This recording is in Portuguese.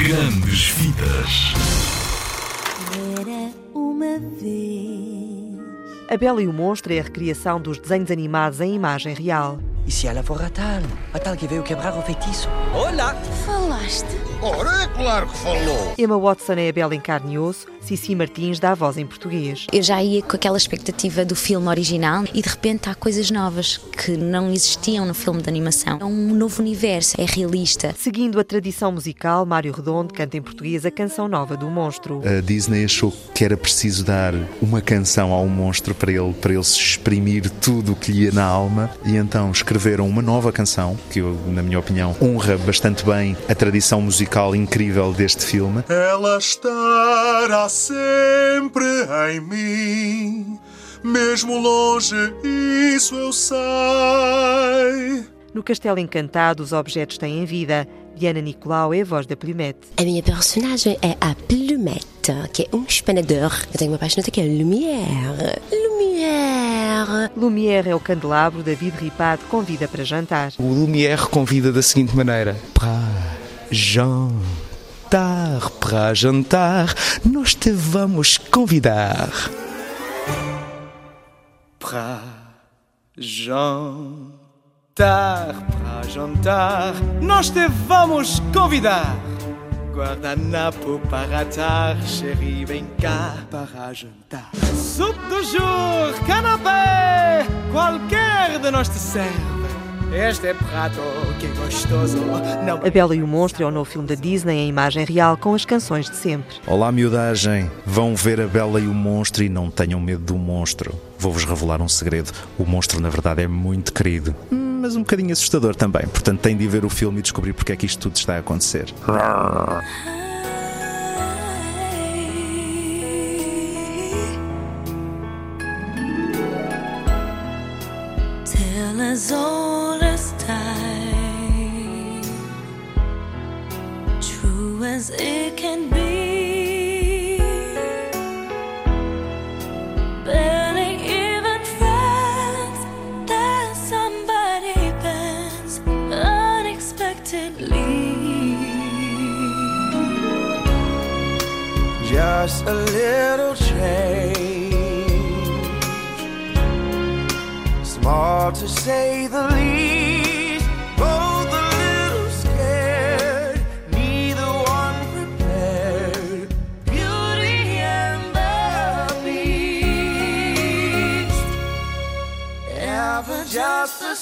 Grandes Vidas. Era uma vez. A Bela e o Monstro é a recriação dos desenhos animados em imagem real. E se ela for a tal? A tal que veio quebrar o feitiço? Olá! Falaste? Ora, é claro que falou. Emma Watson é a Bela em carne e osso, Cici Martins dá a voz em português. Eu já ia com aquela expectativa do filme original e de repente há coisas novas que não existiam no filme de animação. É um novo universo, é realista. Seguindo a tradição musical, Mário Redondo canta em português a canção nova do monstro. A Disney achou que era preciso dar uma canção ao monstro para ele, para ele se exprimir tudo o que lhe ia na alma e então escreveram uma nova canção que, eu, na minha opinião, honra bastante bem a tradição musical incrível deste filme. Ela estará sempre em mim, mesmo longe, isso eu sei. No Castelo Encantado, os objetos têm vida. Diana Nicolau é a voz da Plumette. A minha personagem é a Plumette, que é um espanador. Eu tenho uma paixoneta que é Lumière. Lumière. Lumière é o candelabro, David Ripado convida para jantar. O Lumière convida da seguinte maneira: para jantar, para jantar, nós te vamos convidar. Para jantar, para jantar, nós te vamos convidar. Guardanapo para atar, chéri, vem cá para jantar. Soupe do jour, canapé, qualquer de nós te serve. Este é prato, que gostoso. Não... A Bela e o Monstro é o novo filme da Disney em imagem real com as canções de sempre. Olá, miudagem. Vão ver a Bela e o Monstro e não tenham medo do monstro. Vou-vos revelar um segredo. O monstro, na verdade, é muito querido, mas um bocadinho assustador também. Portanto, têm de ver o filme e descobrir porque é que isto tudo está a acontecer. As Just a little change, small to say the least. Both a little scared, neither one prepared. Beauty and the Beast, ever just a